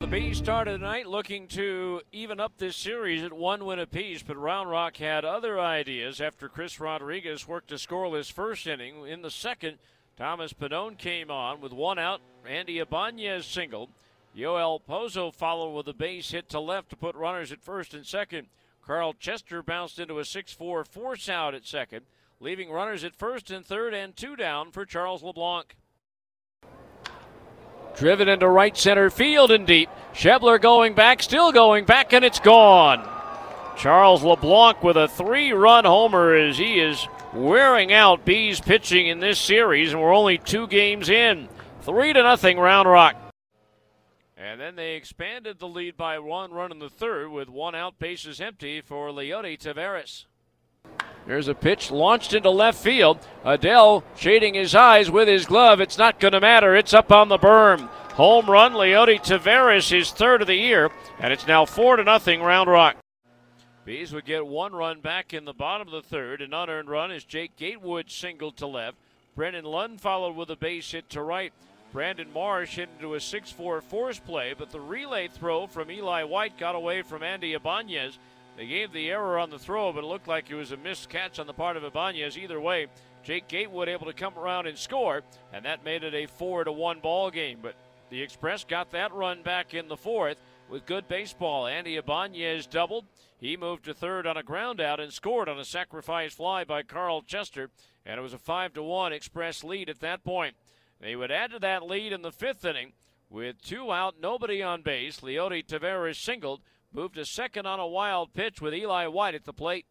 The Bees started tonight looking to even up this series at one win apiece, but Round Rock had other ideas after Chris Rodriguez worked a scoreless first inning. In the second, Thomas Padone came on with one out. Andy Ibanez single. Yohel Pozo followed with a base hit to left to put runners at first and second. Carl Chester bounced into a 6 4 force out at second, leaving runners at first and third and two down for Charles LeBlanc. Driven into right center field and deep. Schebler going back, still going back, and it's gone. Charles LeBlanc with a three run homer as he is wearing out Bees pitching in this series, and we're only two games in. Three to nothing, Round Rock. And then they expanded the lead by one run in the third with one out, bases empty for Leody Taveras. There's a pitch launched into left field. Adell shading his eyes with his glove. It's not going to matter. It's up on the berm. Home run, Leody Taveras, his third of the year, and it's now four to nothing. Round Rock. Bees would get one run back in the bottom of the third. An unearned run as Jake Gatewood singled to left. Brennon Lund followed with a base hit to right. Brandon Marsh hit into a 6 4 force play, but the relay throw from Eli White got away from Andy Ibanez. They gave the error on the throw, but it looked like it was a missed catch on the part of Ibanez. Either way, Jake Gatewood able to come around and score, and that made it a 4 to 1 ball game. But the Express got that run back in the fourth with good baseball. Andy Ibanez doubled. He moved to third on a ground out and scored on a sacrifice fly by Carl Chester, and it was a 5 to 1 Express lead at that point. They would add to that lead in the fifth inning with two out, nobody on base. Leody Taveras singled, moved to second on a wild pitch with Eli White at the plate.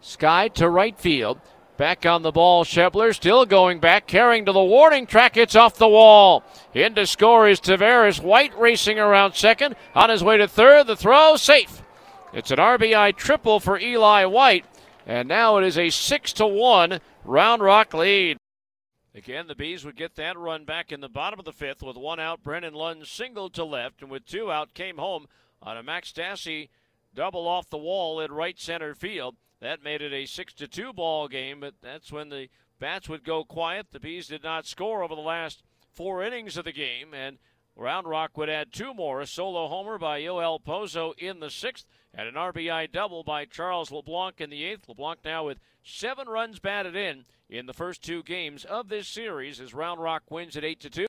Sky to right field. Back on the ball, Schebler still going back, carrying to the warning track. It's off the wall. In to score is Taveras. White racing around second. On his way to third. The throw safe. It's an RBI triple for Eli White. And now it is a 6 to 1 Round Rock lead. Again, the Bees would get that run back in the bottom of the fifth with one out. Brennon Lund singled to left, and with two out, came home on a Max Stassi double off the wall in right center field. That made it a six to two ball game, but that's when the bats would go quiet. The Bees did not score over the last four innings of the game, and Round Rock would add two more. A solo homer by Yohel Pozo in the sixth, and an RBI double by Charles LeBlanc in the eighth. LeBlanc now with seven runs batted in in the first two games of this series as Round Rock wins at eight to two.